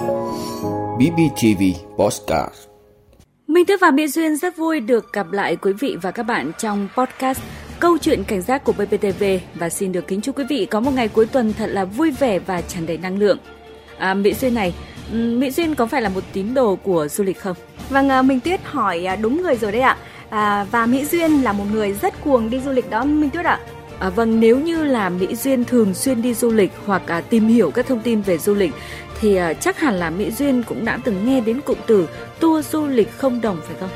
BBTV Postcard Minh Tuyết và Mỹ Duyên rất vui được gặp lại quý vị và các bạn trong podcast Câu chuyện cảnh giác của BBTV và xin được kính chúc quý vị có một ngày cuối tuần thật là vui vẻ và tràn đầy năng lượng. À, Mỹ Duyên này, Mỹ Duyên có phải là một tín đồ của du lịch không? Vâng, à, Minh Tuyết hỏi à, đúng người rồi đấy ạ. À, và Mỹ Duyên là một người rất cuồng đi du lịch đó Minh Tuyết ạ. À, vâng, nếu như là Mỹ Duyên thường xuyên đi du lịch hoặc à, tìm hiểu các thông tin về du lịch thì à, chắc hẳn là Mỹ Duyên cũng đã từng nghe đến cụm từ tour du lịch không đồng phải không?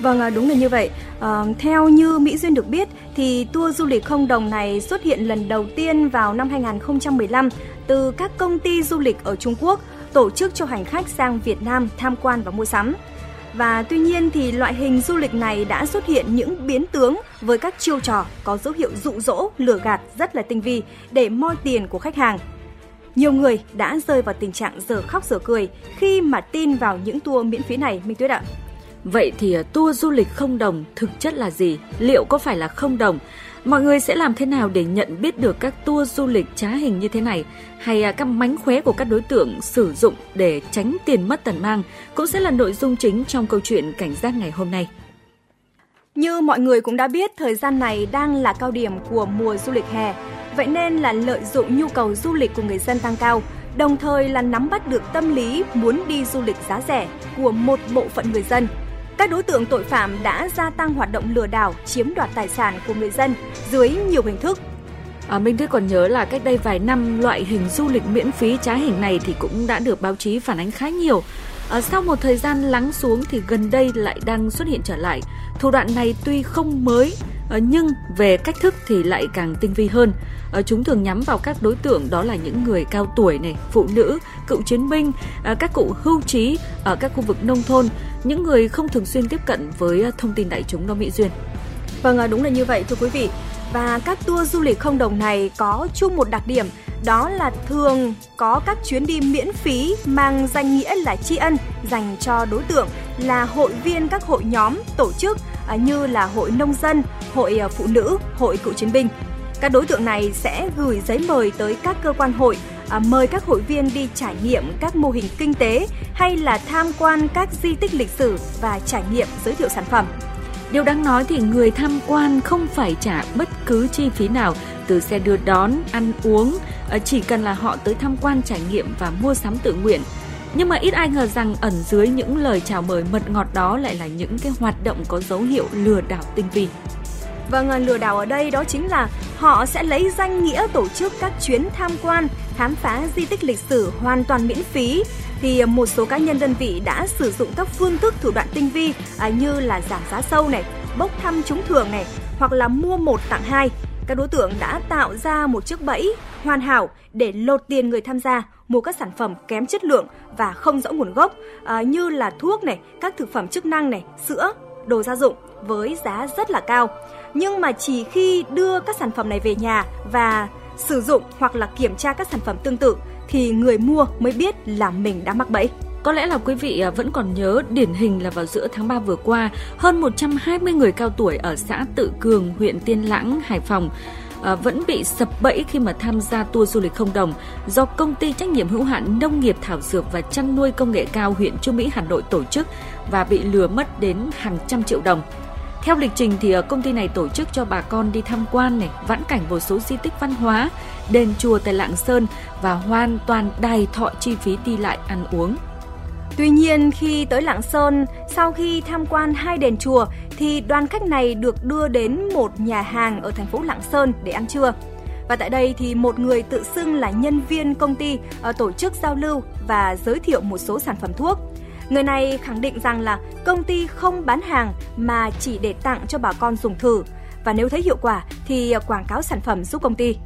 Vâng, à, đúng là như vậy. À, theo như Mỹ Duyên được biết thì tour du lịch không đồng này xuất hiện lần đầu tiên vào năm 2015 từ các công ty du lịch ở Trung Quốc tổ chức cho hành khách sang Việt Nam tham quan và mua sắm. Và tuy nhiên thì loại hình du lịch này đã xuất hiện những biến tướng với các chiêu trò có dấu hiệu dụ dỗ, lừa gạt rất là tinh vi để moi tiền của khách hàng. Nhiều người đã rơi vào tình trạng giờ khóc giờ cười khi mà tin vào những tour miễn phí này, Minh Tuyết ạ. Vậy thì à, tour du lịch không đồng thực chất là gì? Liệu có phải là không đồng? Mọi người sẽ làm thế nào để nhận biết được các tour du lịch trá hình như thế này hay à, các mánh khóe của các đối tượng sử dụng để tránh tiền mất tần mang cũng sẽ là nội dung chính trong câu chuyện cảnh giác ngày hôm nay. Như mọi người cũng đã biết, thời gian này đang là cao điểm của mùa du lịch hè. Vậy nên là lợi dụng nhu cầu du lịch của người dân tăng cao, đồng thời là nắm bắt được tâm lý muốn đi du lịch giá rẻ của một bộ phận người dân – các đối tượng tội phạm đã gia tăng hoạt động lừa đảo, chiếm đoạt tài sản của người dân dưới nhiều hình thức. À, Minh Tuyết còn nhớ là cách đây vài năm loại hình du lịch miễn phí trá hình này thì cũng đã được báo chí phản ánh khá nhiều. À, sau một thời gian lắng xuống thì gần đây lại đang xuất hiện trở lại. Thủ đoạn này tuy không mới à, nhưng về cách thức thì lại càng tinh vi hơn. À, chúng thường nhắm vào các đối tượng đó là những người cao tuổi này, phụ nữ, cựu chiến binh, à, các cụ hưu trí ở các khu vực nông thôn, những người không thường xuyên tiếp cận với thông tin đại chúng đó Mỹ Duyên. Vâng, đúng là như vậy thưa quý vị. Và các tour du lịch không đồng này có chung một đặc điểm đó là thường có các chuyến đi miễn phí mang danh nghĩa là tri ân dành cho đối tượng là hội viên các hội nhóm tổ chức à, như là hội nông dân, hội à, phụ nữ, hội cựu chiến binh. Các đối tượng này sẽ gửi giấy mời tới các cơ quan hội à, mời các hội viên đi trải nghiệm các mô hình kinh tế hay là tham quan các di tích lịch sử và trải nghiệm giới thiệu sản phẩm. Điều đáng nói thì người tham quan không phải trả bất cứ chi phí nào từ xe đưa đón, ăn uống, ờ, chỉ cần là họ tới tham quan trải nghiệm và mua sắm tự nguyện. Nhưng mà ít ai ngờ rằng ẩn dưới những lời chào mời mật ngọt đó lại là những cái hoạt động có dấu hiệu lừa đảo tinh vi. Vâng, à, lừa đảo ở đây đó chính là họ sẽ lấy danh nghĩa tổ chức các chuyến tham quan, khám phá di tích lịch sử hoàn toàn miễn phí thì à, một số cá nhân đơn vị đã sử dụng các phương thức thủ đoạn tinh vi à, như là giảm giá sâu này, bốc thăm trúng thưởng này hoặc là mua một tặng hai. Các đối tượng đã tạo ra một chiếc bẫy hoàn hảo để lột tiền người tham gia mua các sản phẩm kém chất lượng và không rõ nguồn gốc à, như là thuốc này, các thực phẩm chức năng này, sữa, đồ gia dụng với giá rất là cao. Nhưng mà chỉ khi đưa các sản phẩm này về nhà và sử dụng hoặc là kiểm tra các sản phẩm tương tự thì người mua mới biết là mình đã mắc bẫy. Có lẽ là quý vị à, vẫn còn nhớ điển hình là vào giữa tháng 3 vừa qua, hơn 120 người cao tuổi ở xã Tự Cường, huyện Tiên Lãng, Hải Phòng à, vẫn bị sập bẫy khi mà tham gia tour du lịch không đồng do công ty trách nhiệm hữu hạn nông nghiệp thảo dược và chăn nuôi công nghệ cao huyện Trung Mỹ Hà Nội tổ chức và bị lừa mất đến hàng trăm triệu đồng. Theo lịch trình thì à, công ty này tổ chức cho bà con đi tham quan này, vãn cảnh một số di tích văn hóa, đền chùa tại Lạng Sơn và hoàn toàn đài thọ chi phí đi lại ăn uống. Tuy nhiên khi tới Lạng Sơn, sau khi tham quan hai đền chùa thì đoàn khách này được đưa đến một nhà hàng ở thành phố Lạng Sơn để ăn trưa. Và tại đây thì một người tự xưng là nhân viên công ty ờ, tổ chức giao lưu và giới thiệu một số sản phẩm thuốc. Người này khẳng định rằng là công ty không bán hàng mà chỉ để tặng cho bà con dùng thử và nếu thấy hiệu quả thì ờ, quảng cáo sản phẩm giúp công ty.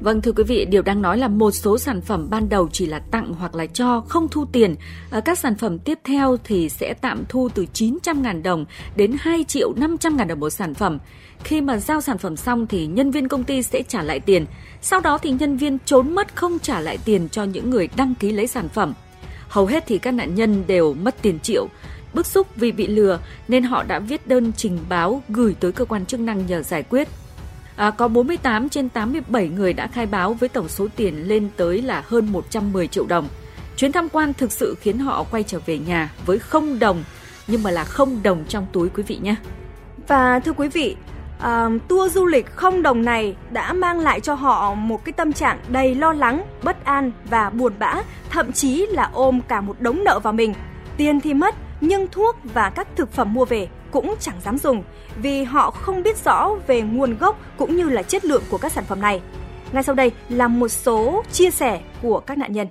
Vâng thưa quý vị, điều đang nói là một số sản phẩm ban đầu chỉ là tặng hoặc là cho không thu tiền. Ở các sản phẩm tiếp theo thì sẽ tạm thu từ 900.000 đồng đến 2 triệu 500.000 đồng một sản phẩm. Khi mà giao sản phẩm xong thì nhân viên công ty sẽ trả lại tiền. Sau đó thì nhân viên trốn mất không trả lại tiền cho những người đăng ký lấy sản phẩm. Hầu hết thì các nạn nhân đều mất tiền triệu. Bức xúc vì bị lừa nên họ đã viết đơn trình báo gửi tới cơ quan chức năng nhờ giải quyết. À, có 48 trên 87 người đã khai báo với tổng số tiền lên tới là hơn 110 triệu đồng. Chuyến tham quan thực sự khiến họ quay trở về nhà với không đồng, nhưng mà là không đồng trong túi quý vị nhé. Và thưa quý vị, uh, tour du lịch không đồng này đã mang lại cho họ một cái tâm trạng đầy lo lắng, bất an và buồn bã, thậm chí là ôm cả một đống nợ vào mình. Tiền thì mất, nhưng thuốc và các thực phẩm mua về cũng chẳng dám dùng vì họ không biết rõ về nguồn gốc cũng như là chất lượng của các sản phẩm này. Ngay sau đây là một số chia sẻ của các nạn nhân.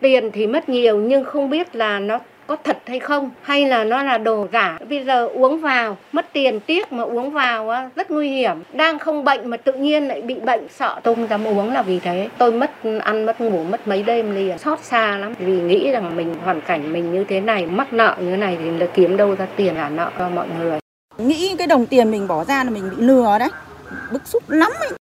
Tiền thì mất nhiều nhưng không biết là nó có thật hay không? Hay là nó là đồ giả? Bây giờ uống vào mất tiền tiếc mà uống vào á, rất nguy hiểm. Đang không bệnh mà tự nhiên lại bị bệnh sợ tôi không dám uống là vì thế. Tôi mất ăn mất ngủ mất mấy đêm liền. Xót xa lắm. Vì nghĩ rằng mình hoàn cảnh mình như thế này mắc nợ như thế này thì là kiếm đâu ra tiền trả nợ cho mọi người. Nghĩ cái đồng tiền mình bỏ ra là mình bị lừa đấy. Bức xúc lắm ấy.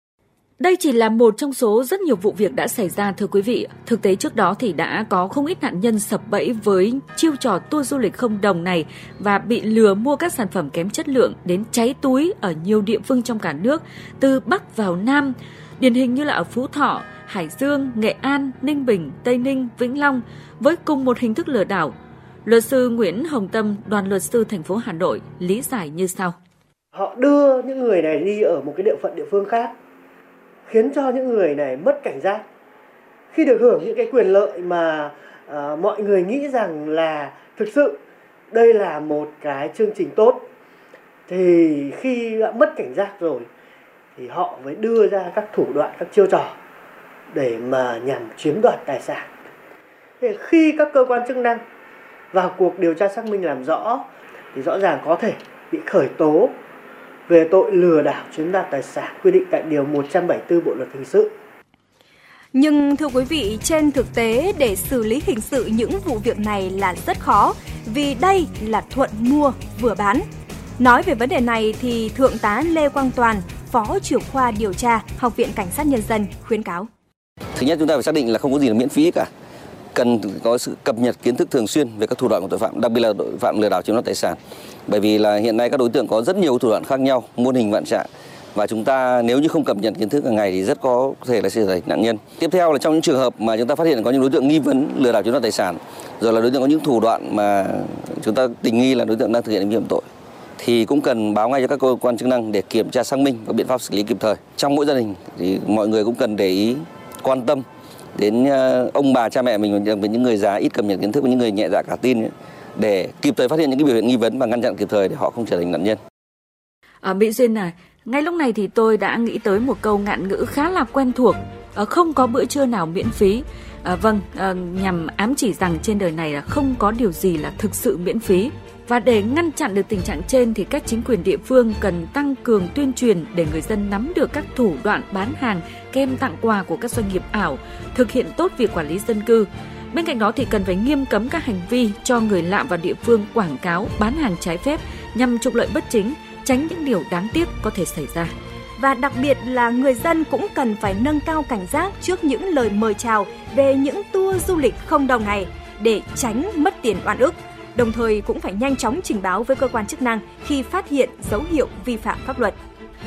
Đây chỉ là một trong số rất nhiều vụ việc đã xảy ra thưa quý vị. Thực tế trước đó thì đã có không ít nạn nhân sập bẫy với chiêu trò tour du lịch không đồng này và bị lừa mua các sản phẩm kém chất lượng đến cháy túi ở nhiều địa phương trong cả nước, từ Bắc vào Nam. Điển hình như là ở Phú Thọ, Hải Dương, Nghệ An, Ninh Bình, Tây Ninh, Vĩnh Long với cùng một hình thức lừa đảo. Luật sư Nguyễn Hồng Tâm, đoàn luật sư thành phố Hà Nội lý giải như sau. Họ đưa những người này đi ở một cái địa phận địa phương khác khiến cho những người này mất cảnh giác. Khi được hưởng những cái quyền lợi mà à, mọi người nghĩ rằng là thực sự đây là một cái chương trình tốt thì khi đã mất cảnh giác rồi thì họ mới đưa ra các thủ đoạn các chiêu trò để mà nhằm chiếm đoạt tài sản. Thì khi các cơ quan chức năng vào cuộc điều tra xác minh làm rõ thì rõ ràng có thể bị khởi tố về tội lừa đảo chiếm đoạt tài sản quy định tại điều 174 Bộ luật hình sự. Nhưng thưa quý vị, trên thực tế để xử lý hình sự những vụ việc này là rất khó vì đây là thuận mua vừa bán. Nói về vấn đề này thì Thượng tá Lê Quang Toàn, Phó trưởng khoa điều tra Học viện Cảnh sát Nhân dân khuyến cáo. Thứ nhất chúng ta phải xác định là không có gì là miễn phí cả cần có sự cập nhật kiến thức thường xuyên về các thủ đoạn của tội phạm, đặc biệt là tội phạm lừa đảo chiếm đoạt tài sản. Bởi vì là hiện nay các đối tượng có rất nhiều thủ đoạn khác nhau, muôn hình vạn trạng và chúng ta nếu như không cập nhật kiến thức hàng ngày thì rất có thể là sẽ trở thành nạn nhân. Tiếp theo là trong những trường hợp mà chúng ta phát hiện có những đối tượng nghi vấn lừa đảo chiếm đoạt tài sản, rồi là đối tượng có những thủ đoạn mà chúng ta tình nghi là đối tượng đang thực hiện hành vi phạm tội thì cũng cần báo ngay cho các cơ quan chức năng để kiểm tra xác minh và biện pháp xử lý kịp thời. Trong mỗi gia đình thì mọi người cũng cần để ý quan tâm đến ờ, ông bà cha mẹ mình với những người già ít cập nhật kiến thức với những người nhẹ dạ cả tin ấy, để kịp thời phát hiện những cái biểu hiện nghi vấn và ngăn chặn kịp thời để họ không trở thành nạn nhân. À, Mỹ Duyên này, ngay lúc này thì tôi đã nghĩ tới một câu ngạn ngữ khá là quen thuộc, Ờ, không có bữa trưa nào miễn phí. À, vâng, à, nhằm ám chỉ rằng trên đời này là không có điều gì là thực sự miễn phí. Và để ngăn chặn được tình trạng trên thì các chính quyền địa phương cần tăng cường tuyên truyền để người dân nắm được các thủ đoạn bán hàng, kem tặng quà của các doanh nghiệp ảo, thực hiện tốt việc quản lý dân cư. Bên cạnh đó thì cần phải nghiêm cấm các hành vi cho người lạ vào địa phương quảng cáo bán hàng trái phép nhằm trục lợi bất chính, tránh những điều đáng tiếc có thể xảy ra. Và đặc biệt là người dân cũng cần phải nâng cao cảnh giác trước những lời mời chào về những tour du lịch không đồng này để tránh mất tiền oan ức đồng thời cũng phải nhanh chóng trình báo với cơ quan chức năng khi phát hiện dấu hiệu vi phạm pháp luật.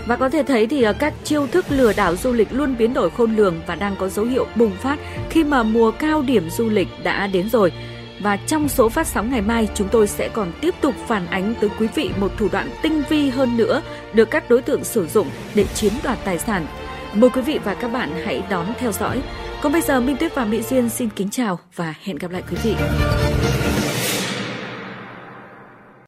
Và có thể thấy thì à, các chiêu thức lừa đảo du lịch luôn biến đổi khôn lường và đang có dấu hiệu bùng phát khi mà mùa cao điểm du lịch đã đến rồi. Và trong số phát sóng ngày mai, chúng tôi sẽ còn tiếp tục phản ánh tới quý vị một thủ đoạn tinh vi hơn nữa được các đối tượng sử dụng để chiếm đoạt tài sản. Mời quý vị và các bạn hãy đón theo dõi. Còn bây giờ Minh Tuyết và Mỹ Duyên xin kính chào và hẹn gặp lại quý vị.